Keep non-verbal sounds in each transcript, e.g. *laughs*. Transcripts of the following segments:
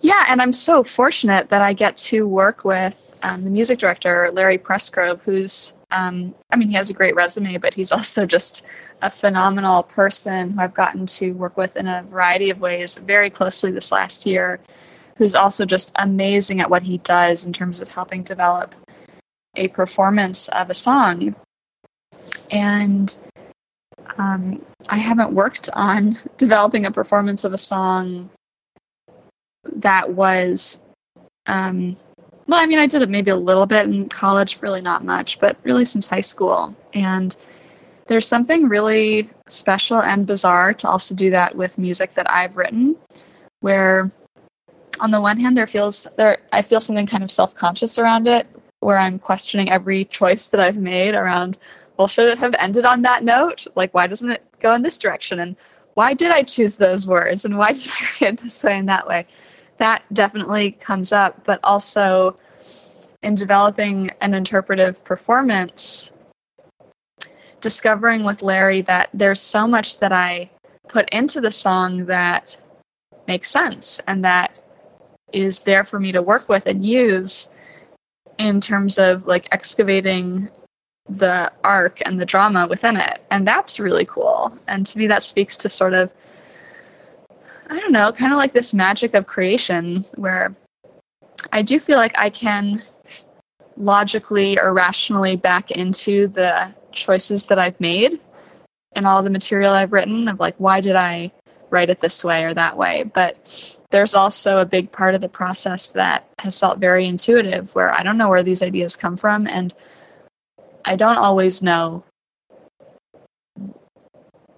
Yeah, and I'm so fortunate that I get to work with um, the music director, Larry Pressgrove, who's, um, I mean, he has a great resume, but he's *laughs* also just a phenomenal person who I've gotten to work with in a variety of ways very closely this last year, who's also just amazing at what he does in terms of helping develop a performance of a song. And um, I haven't worked on *laughs* developing a performance of a song that was um, well i mean i did it maybe a little bit in college really not much but really since high school. And there's something really special and bizarre to also do that with music that i've written where on the one hand there feels there i feel something kind of self-conscious around it where i'm questioning every choice that i've made around well should it have ended on that note? Like why doesn't it go in this direction? And why did i choose those words? And why did i *laughs* read this way and that way that definitely comes up, but also in developing an interpretive performance, discovering with Larry that there's so much that I put into the song that makes sense and that is there for me to work with and use in terms of like excavating the arc and the drama within it. And that's really cool. And to me, that speaks to sort of I don't know, kind of like this magic of creation where I do feel like I can logically or rationally back into the choices that I've made and all the material I've written of like, why did I write it this way or that way? But there's also a big part of the process that has felt very intuitive where I don't know where these ideas come from and I don't always know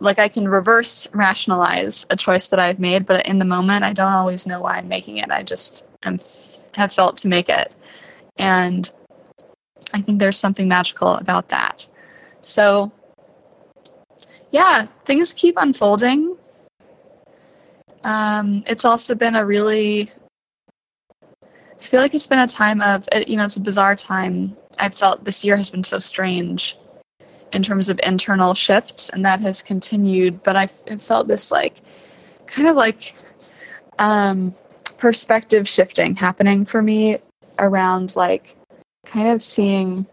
like I can reverse rationalize a choice that I've made, but in the moment, I don't always know why I'm making it. I just am, have felt to make it. And I think there's something magical about that. So, yeah, things keep unfolding. Um, it's also been a really, I feel like it's been a time of, you know, it's a bizarre time. I've felt this year has been so strange in terms of internal shifts, and that has continued. But I felt this like kind of like um, perspective shifting happening for me around like kind of seeing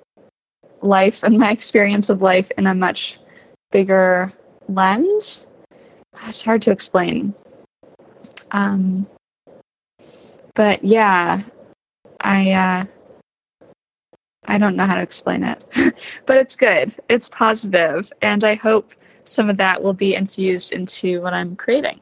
life and my experience of life in a much bigger lens. It's hard to explain. Um, but yeah, I uh, I don't know how to explain it, *laughs* but it's good. It's positive, and I hope some of that will be infused into what I'm creating.